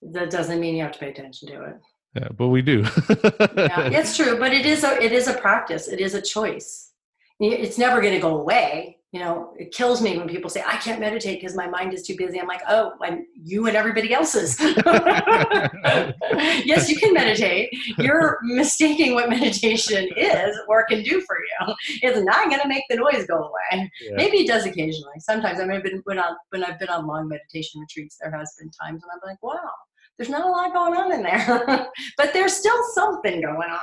That doesn't mean you have to pay attention to it yeah, but we do. yeah, it's true, but it is a it is a practice. It is a choice. It's never going to go away. You know, it kills me when people say I can't meditate because my mind is too busy. I'm like, oh, and you and everybody else's. yes, you can meditate. You're mistaking what meditation is or can do for you. It's not going to make the noise go away. Yeah. Maybe it does occasionally. Sometimes I mean, been when, I, when I've been on long meditation retreats, there has been times when I'm like, wow, there's not a lot going on in there, but there's still something going on.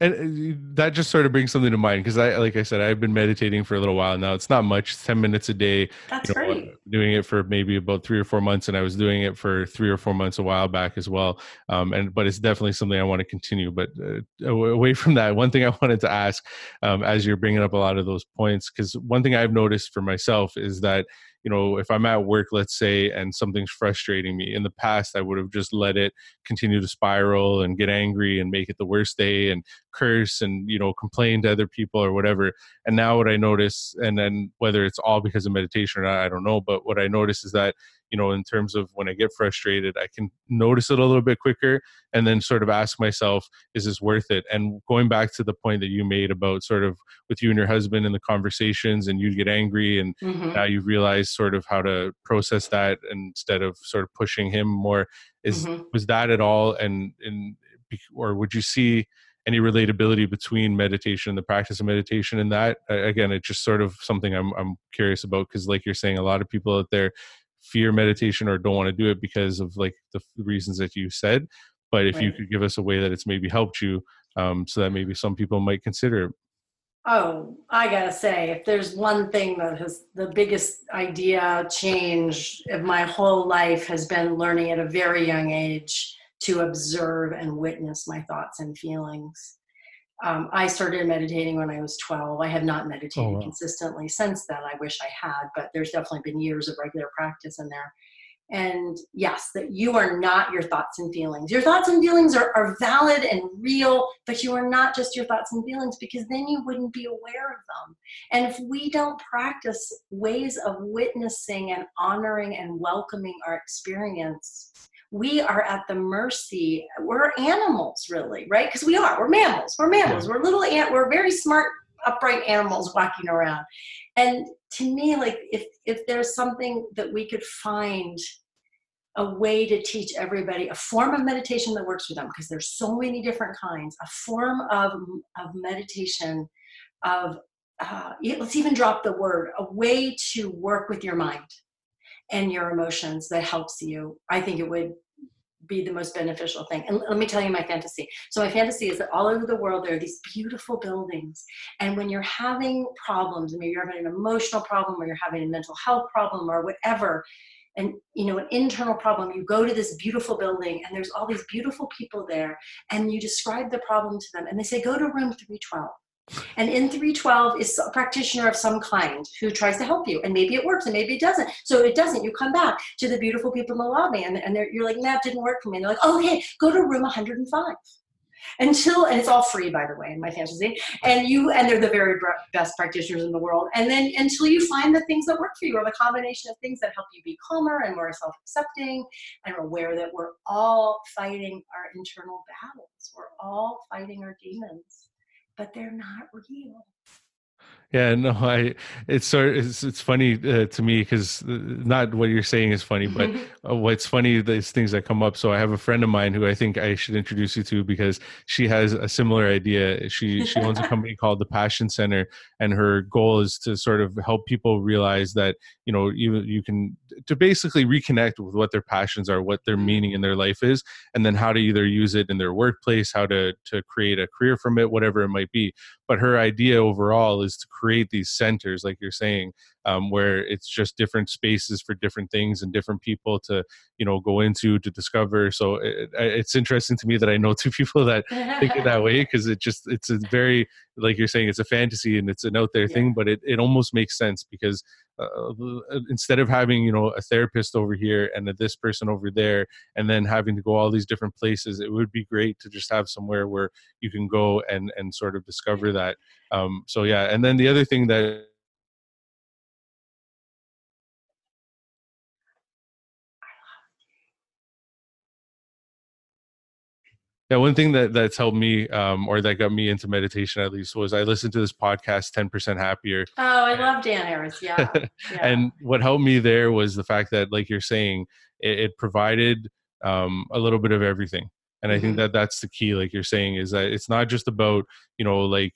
And uh, that just sort of brings something to mind because I, like I said, I've been meditating for a little while now. It's not much, ten minutes a day. That's you know, great. Doing it for maybe about three or four months, and I was doing it for three or four months a while back as well. Um, and but it's definitely something I want to continue. But uh, away from that, one thing I wanted to ask, um, as you're bringing up a lot of those points, because one thing I've noticed for myself is that you know if i'm at work let's say and something's frustrating me in the past i would have just let it continue to spiral and get angry and make it the worst day and curse and you know complain to other people or whatever. And now what i notice and then whether it's all because of meditation or not i don't know but what i notice is that you know in terms of when i get frustrated i can notice it a little bit quicker and then sort of ask myself is this worth it and going back to the point that you made about sort of with you and your husband and the conversations and you get angry and mm-hmm. now you realize sort of how to process that instead of sort of pushing him more is mm-hmm. was that at all and and or would you see any relatability between meditation and the practice of meditation and that again it's just sort of something i'm i'm curious about because like you're saying a lot of people out there fear meditation or don't want to do it because of like the reasons that you said but if right. you could give us a way that it's maybe helped you um, so that maybe some people might consider it oh i gotta say if there's one thing that has the biggest idea change of my whole life has been learning at a very young age to observe and witness my thoughts and feelings um, I started meditating when I was 12. I have not meditated oh, wow. consistently since then. I wish I had, but there's definitely been years of regular practice in there. And yes, that you are not your thoughts and feelings. Your thoughts and feelings are, are valid and real, but you are not just your thoughts and feelings because then you wouldn't be aware of them. And if we don't practice ways of witnessing and honoring and welcoming our experience, we are at the mercy we're animals really right? Because we are we're mammals we're mammals we're little ant we're very smart upright animals walking around. And to me like if if there's something that we could find a way to teach everybody a form of meditation that works for them because there's so many different kinds a form of of meditation of uh, let's even drop the word a way to work with your mind and your emotions that helps you i think it would be the most beneficial thing. And let me tell you my fantasy. So my fantasy is that all over the world there are these beautiful buildings. And when you're having problems, maybe you're having an emotional problem or you're having a mental health problem or whatever, and you know an internal problem you go to this beautiful building and there's all these beautiful people there and you describe the problem to them and they say go to room 312 and in 312 is a practitioner of some kind who tries to help you. And maybe it works and maybe it doesn't. So it doesn't. You come back to the beautiful people in the lobby and, and you're like, that didn't work for me. And they're like, oh, okay, go to room 105 until and it's all free by the way in my fantasy and you and they're the very best practitioners in the world and then until you find the things that work for you or the combination of things that help you be calmer and more self-accepting and aware that we're all fighting our internal battles we're all fighting our demons but they're not real. Yeah, no, I. It's sort. It's it's funny uh, to me because uh, not what you're saying is funny, but uh, what's funny is things that come up. So I have a friend of mine who I think I should introduce you to because she has a similar idea. She she owns a company called the Passion Center, and her goal is to sort of help people realize that you know you you can to basically reconnect with what their passions are, what their meaning in their life is, and then how to either use it in their workplace, how to to create a career from it, whatever it might be. But her idea overall is to create these centers, like you're saying, um, where it's just different spaces for different things and different people to you know go into to discover. So it, it's interesting to me that I know two people that think it that way because it just it's a very like you're saying it's a fantasy and it's an out there yeah. thing, but it it almost makes sense because uh, instead of having you know a therapist over here and a, this person over there and then having to go all these different places it would be great to just have somewhere where you can go and and sort of discover that um, so yeah and then the other thing that Yeah, one thing that that's helped me, um, or that got me into meditation at least, was I listened to this podcast, Ten Percent Happier. Oh, I love Dan Harris. Yeah. yeah. and what helped me there was the fact that, like you're saying, it, it provided um, a little bit of everything, and mm-hmm. I think mm-hmm. that that's the key. Like you're saying, is that it's not just about you know like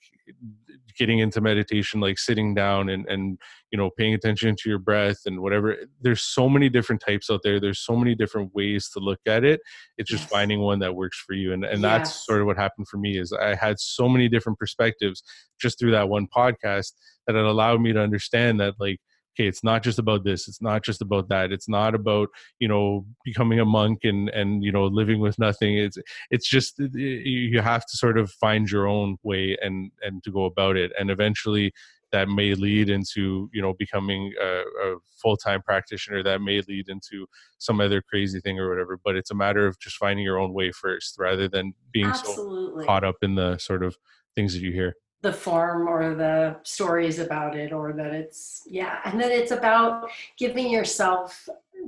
getting into meditation like sitting down and and you know paying attention to your breath and whatever there's so many different types out there there's so many different ways to look at it it's just yes. finding one that works for you and and yes. that's sort of what happened for me is i had so many different perspectives just through that one podcast that it allowed me to understand that like okay it's not just about this it's not just about that it's not about you know becoming a monk and and you know living with nothing it's it's just uh, you have to sort of find your own way and and to go about it and eventually that may lead into you know becoming a, a, full-time practitioner that may lead into some other crazy thing or whatever but it's a matter of just finding your own way first rather than being Absolutely. so caught up in the sort of things that you hear the form or the stories about it or that it's yeah and that it's about giving yourself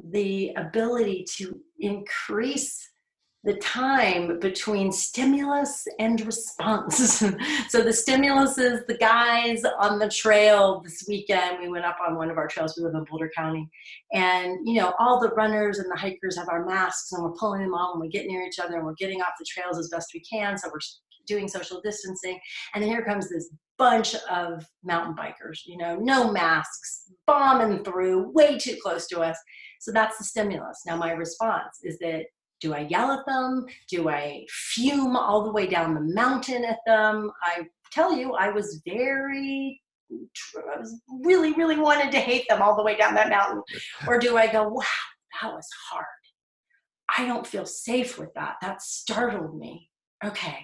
the ability to increase the time between stimulus and response. so the stimulus is the guys on the trail this weekend. We went up on one of our trails. We live in Boulder County, and you know all the runners and the hikers have our masks, and we're pulling them on, and we get near each other, and we're getting off the trails as best we can. So we're doing social distancing. And then here comes this bunch of mountain bikers, you know, no masks, bombing through, way too close to us. So that's the stimulus. Now, my response is that do I yell at them? Do I fume all the way down the mountain at them? I tell you, I was very, I was really, really wanted to hate them all the way down that mountain. Or do I go, wow, that was hard. I don't feel safe with that. That startled me. Okay,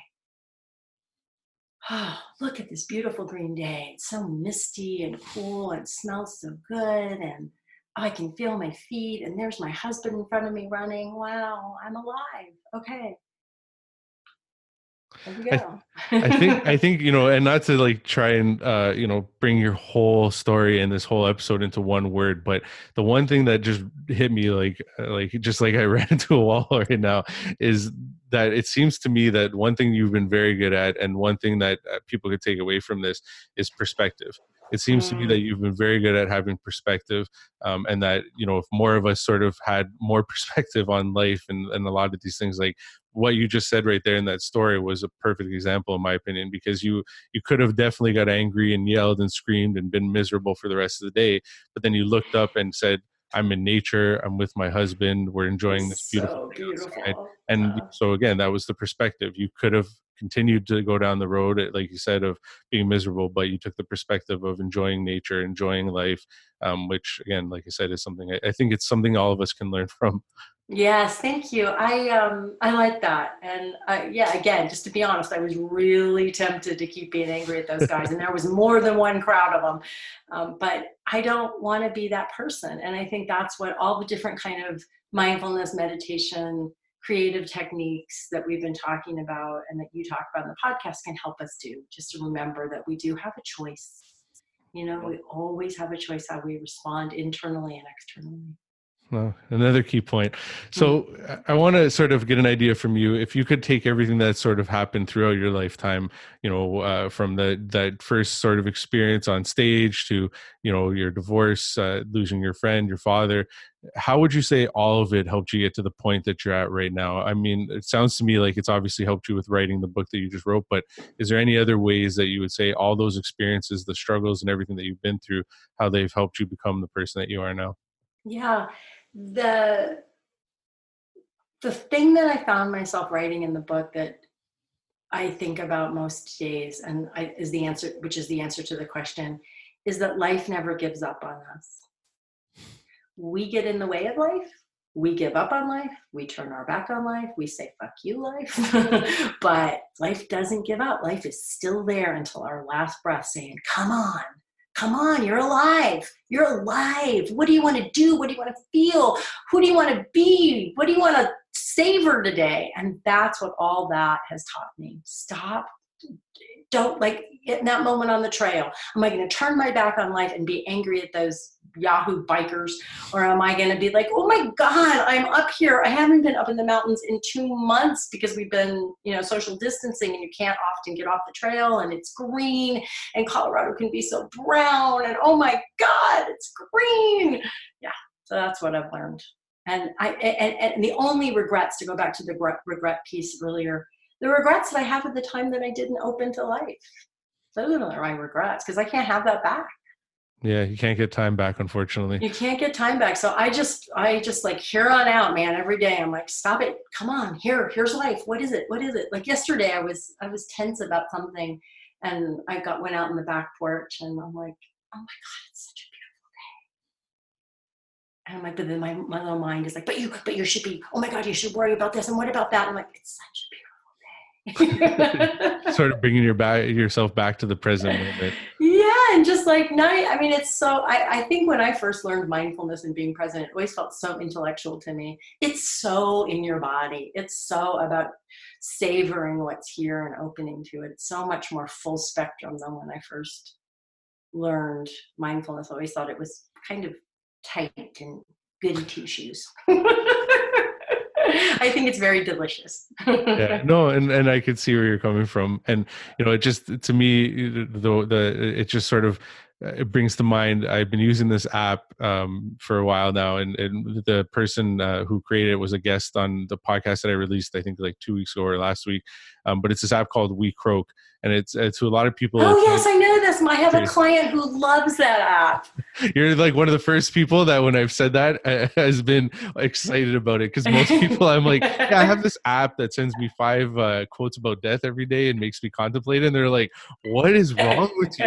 oh, look at this beautiful green day. It's so misty and cool and smells so good. And I can feel my feet. And there's my husband in front of me running. Wow, I'm alive. Okay. I, I, think I think you know, and not to like try and uh, you know bring your whole story and this whole episode into one word, but the one thing that just hit me like like just like I ran into a wall right now is that it seems to me that one thing you've been very good at, and one thing that uh, people could take away from this is perspective. It seems to me that mm. you've been very good at having perspective, um, and that you know if more of us sort of had more perspective on life and, and a lot of these things, like what you just said right there in that story was a perfect example in my opinion because you you could have definitely got angry and yelled and screamed and been miserable for the rest of the day but then you looked up and said i'm in nature i'm with my husband we're enjoying this beautiful, so beautiful. and so again that was the perspective. You could have continued to go down the road like you said of being miserable but you took the perspective of enjoying nature enjoying life um, which again like i said is something I, I think it's something all of us can learn from Yes, thank you. I um I like that, and uh, yeah, again, just to be honest, I was really tempted to keep being angry at those guys, and there was more than one crowd of them. Um, but I don't want to be that person, and I think that's what all the different kind of mindfulness, meditation, creative techniques that we've been talking about, and that you talk about in the podcast can help us do. Just to remember that we do have a choice. You know, we always have a choice how we respond internally and externally. Well, another key point. So. I want to sort of get an idea from you. If you could take everything that sort of happened throughout your lifetime, you know, uh, from the that first sort of experience on stage to you know your divorce, uh, losing your friend, your father, how would you say all of it helped you get to the point that you're at right now? I mean, it sounds to me like it's obviously helped you with writing the book that you just wrote, but is there any other ways that you would say all those experiences, the struggles, and everything that you've been through, how they've helped you become the person that you are now? Yeah the the thing that I found myself writing in the book that I think about most days, and I, is the answer, which is the answer to the question, is that life never gives up on us. We get in the way of life. We give up on life. We turn our back on life. We say, fuck you, life. but life doesn't give up. Life is still there until our last breath saying, come on, Come on, you're alive. You're alive. What do you want to do? What do you want to feel? Who do you want to be? What do you want to savor today? And that's what all that has taught me. Stop. Don't like in that moment on the trail. Am I going to turn my back on life and be angry at those Yahoo bikers? Or am I going to be like, oh my God, I'm up here. I haven't been up in the mountains in two months because we've been, you know, social distancing and you can't often get off the trail and it's green and Colorado can be so brown and oh my God, it's green. Yeah. So that's what I've learned. And I and, and the only regrets to go back to the regret piece earlier, the regrets that I have at the time that I didn't open to life. Those are my regrets because I can't have that back. Yeah, you can't get time back, unfortunately. You can't get time back. So I just, I just like here on out, man. Every day, I'm like, stop it. Come on, here, here's life. What is it? What is it? Like yesterday, I was, I was tense about something, and I got went out in the back porch, and I'm like, oh my god, it's such a beautiful day. And I'm like, but then my, my little mind is like, but you, but you should be. Oh my god, you should worry about this, and what about that? I'm like, it's such a beautiful sort of bringing your back yourself back to the present yeah and just like night i mean it's so I, I think when i first learned mindfulness and being present it always felt so intellectual to me. It's so in your body. It's so about savoring what's here and opening to it. It's so much more full spectrum than when i first learned mindfulness. I always thought it was kind of tight and goody two shoes I think it's very delicious. yeah, no, and and I could see where you're coming from, and you know, it just to me, the the it just sort of uh, it brings to mind i've been using this app um, for a while now and, and the person uh, who created it was a guest on the podcast that i released i think like two weeks ago or last week. Um, but it's this app called WeCroak and it's, it's to a lot of people oh yes i know this i have a client who loves that app. You're like one of the first people that when i've said that has been excited about it because most people i'm like yeah i have this app that sends me five uh, quotes about death every day and makes me contemplate and they're like what is wrong with you?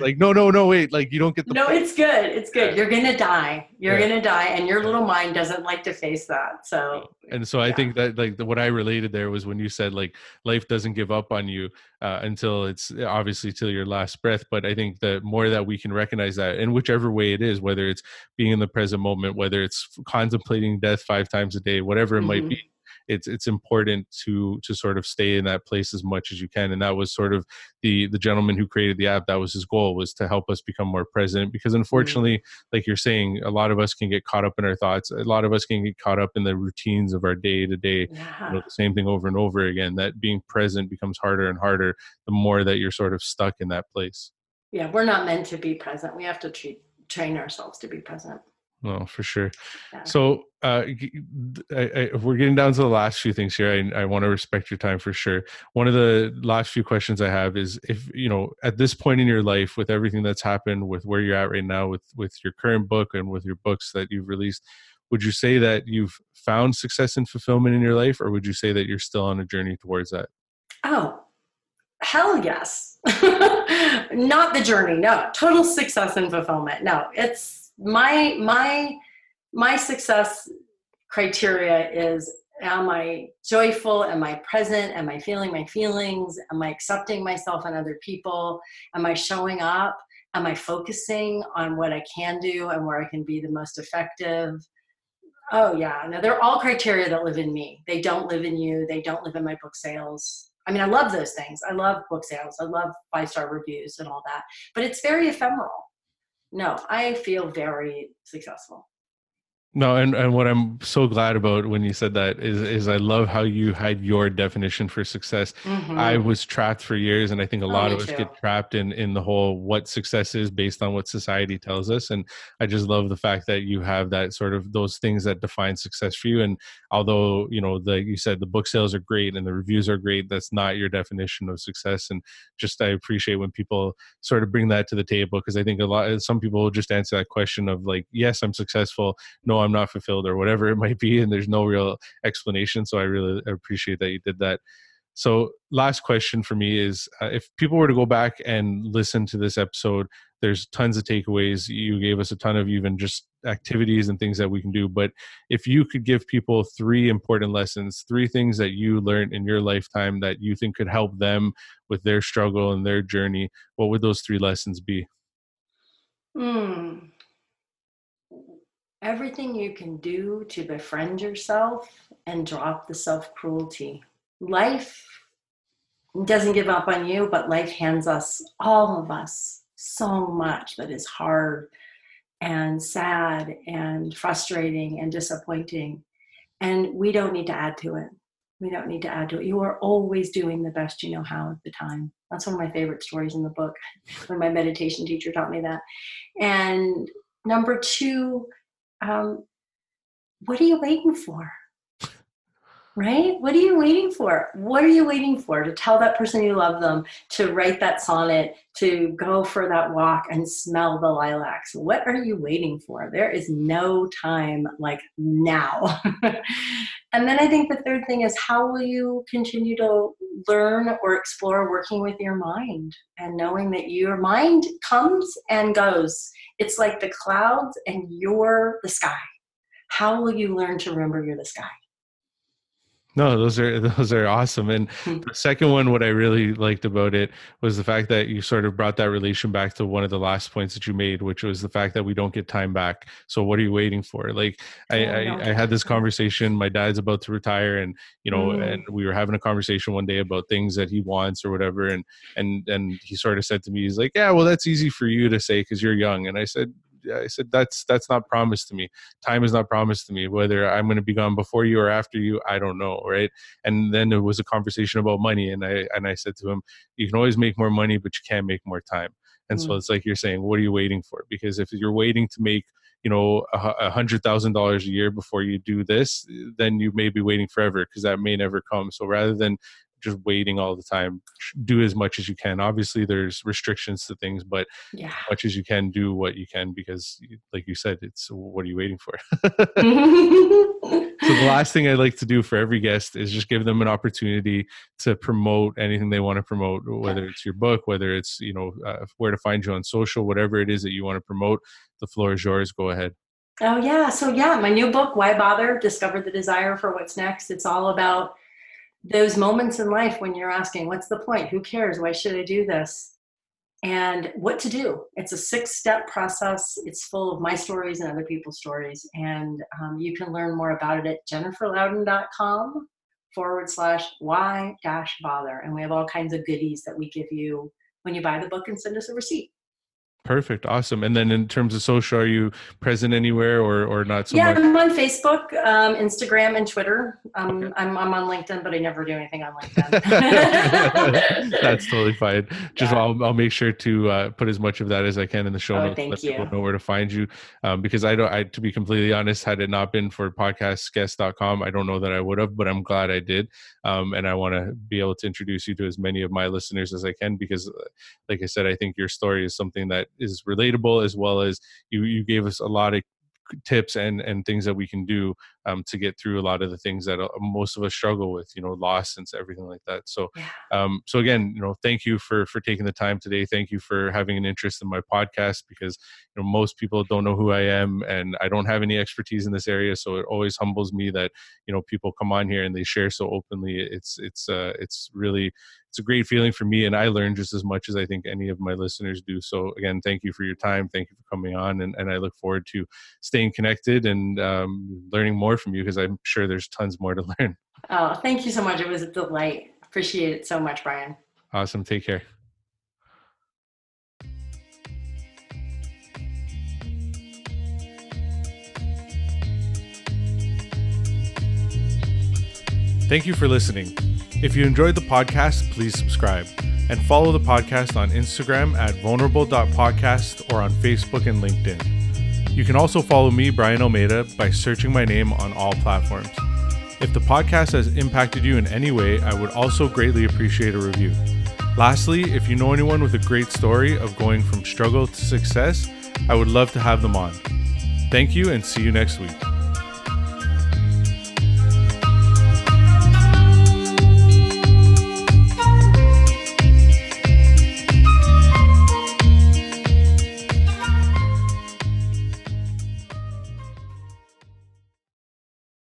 Like like no no no wait like you don't get the no point. it's good it's good. You're gonna die. You're yeah. gonna die and your little mind doesn't like to face that so and so i think that like the, what i related there was when you said like life doesn't give up on you uh, until it's obviously till your last breath but i think the more that we can recognize that in whichever way it is whether it's being in the present moment whether it's contemplating death five times a day whatever it mm-hmm. might be it's it's important to to sort of stay in that place as much as you can and that was sort of the the gentleman who created the app that was his goal was to help us become more present because mm-hmm. unfortunately mm-hmm. like you're saying a lot of us can get caught up in our thoughts a lot of us can get caught up in the routines of our day to day the same thing over and over again that being present becomes harder and harder the more that you're sort of stuck in that place yeah we're not meant to be present we have to treat, train ourselves to be present no, for sure. Yeah. So uh, I, I, we're getting down to the last few things here. I, I want to respect your time for sure. One of the last few questions I have is if you know at this point in your life, with everything that's happened, with where you're at right now, with with your current book and with your books that you've released, would you say that you've found success and fulfillment in your life, or would you say that you're still on a journey towards that? Oh, hell yes. Not the journey. No, total success and fulfillment. No, it's my my my success criteria is am i joyful? Am i present? Am i feeling my feelings? Am i accepting myself and other people? Am i showing up? Am i focusing on what i can do and where i can be the most effective? Oh yeah. No they're all criteria that live in me. They don't live in you. They don't live in my book sales. I mean i love those things. I love book sales. I love five star reviews and all that. But it's very ephemeral no, I feel very successful. No, and, and what I'm so glad about when you said that is is I love how you had your definition for success. Mm-hmm. I was trapped for years, and I think a oh, lot of us too. get trapped in in the whole what success is based on what society tells us. And I just love the fact that you have that sort of those things that define success for you. And although you know, the you said the book sales are great and the reviews are great, that's not your definition of success. And just I appreciate when people sort of bring that to the table because I think a lot of some people will just answer that question of like, yes, I'm successful. No, I'm not fulfilled or whatever it might be and there's no real explanation so i really appreciate that you did that. So last question for me is uh, if people were to go back and listen to this episode there's tons of takeaways. You gave us a ton of even just activities and things that we can do but if you could give people three important lessons three things that you learned in your lifetime that you think could help them with their struggle and their journey what would those three lessons be? Hmm everything you can do to befriend yourself and drop the self cruelty. Life doesn't give up on you, but life hands us, all of us, so much that is hard and sad and frustrating and disappointing. And we don't need to add to it. We don't need to add to it. You are always doing the best you know how at the time. That's one of my favorite stories in the book when my meditation teacher taught me that. And number two, um, what are you waiting for? Right? What are you waiting for? What are you waiting for? To tell that person you love them, to write that sonnet, to go for that walk and smell the lilacs. What are you waiting for? There is no time like now. and then I think the third thing is how will you continue to learn or explore working with your mind and knowing that your mind comes and goes. It's like the clouds and you're the sky. How will you learn to remember you're the sky? No, those are those are awesome. And hmm. the second one, what I really liked about it was the fact that you sort of brought that relation back to one of the last points that you made, which was the fact that we don't get time back. So what are you waiting for? Like I, I, I, had this conversation. My dad's about to retire, and you know, mm. and we were having a conversation one day about things that he wants or whatever. And and and he sort of said to me, he's like, "Yeah, well, that's easy for you to say because you're young." And I said, I said that's that's not promised to me. Time is not promised to me. Whether I'm going to be gone before you or after you, I don't know, right? And then it was a conversation about money, and I and I said to him, you can always make more money, but you can't make more time. And mm. so it's like you're saying, what are you waiting for? Because if you're waiting to make you know a hundred thousand dollars a year before you do this then you may be waiting forever because that may never come so rather than just waiting all the time do as much as you can obviously there's restrictions to things but yeah. as much as you can do what you can because like you said it's what are you waiting for so the last thing i like to do for every guest is just give them an opportunity to promote anything they want to promote whether it's your book whether it's you know uh, where to find you on social whatever it is that you want to promote the floor is yours go ahead Oh yeah, so yeah, my new book, Why Bother? Discover the Desire for What's Next. It's all about those moments in life when you're asking, what's the point? Who cares? Why should I do this? And what to do. It's a six step process. It's full of my stories and other people's stories. And um, you can learn more about it at jenniferlouden.com forward slash why dash bother. And we have all kinds of goodies that we give you when you buy the book and send us a receipt. Perfect, awesome. And then in terms of social, are you present anywhere or or not so yeah, much? I'm on Facebook, um, Instagram, and Twitter. Um, okay. I'm I'm on LinkedIn, but I never do anything on LinkedIn. That's totally fine. Just yeah. I'll I'll make sure to uh, put as much of that as I can in the show oh, notes. Thank let you. people know where to find you. Um, because I don't. I to be completely honest, had it not been for podcastguest.com, I don't know that I would have. But I'm glad I did. Um, and I want to be able to introduce you to as many of my listeners as I can because, uh, like I said, I think your story is something that is relatable as well as you you gave us a lot of tips and and things that we can do um, to get through a lot of the things that uh, most of us struggle with you know loss and everything like that so yeah. um, so again you know thank you for for taking the time today thank you for having an interest in my podcast because you know most people don't know who i am and i don't have any expertise in this area so it always humbles me that you know people come on here and they share so openly it's it's uh it's really it's a great feeling for me and i learn just as much as i think any of my listeners do so again thank you for your time thank you for coming on and, and i look forward to staying connected and um, learning more from you because I'm sure there's tons more to learn. Oh, thank you so much. It was a delight. Appreciate it so much, Brian. Awesome. Take care. Thank you for listening. If you enjoyed the podcast, please subscribe and follow the podcast on Instagram at vulnerable.podcast or on Facebook and LinkedIn. You can also follow me, Brian Almeida, by searching my name on all platforms. If the podcast has impacted you in any way, I would also greatly appreciate a review. Lastly, if you know anyone with a great story of going from struggle to success, I would love to have them on. Thank you and see you next week.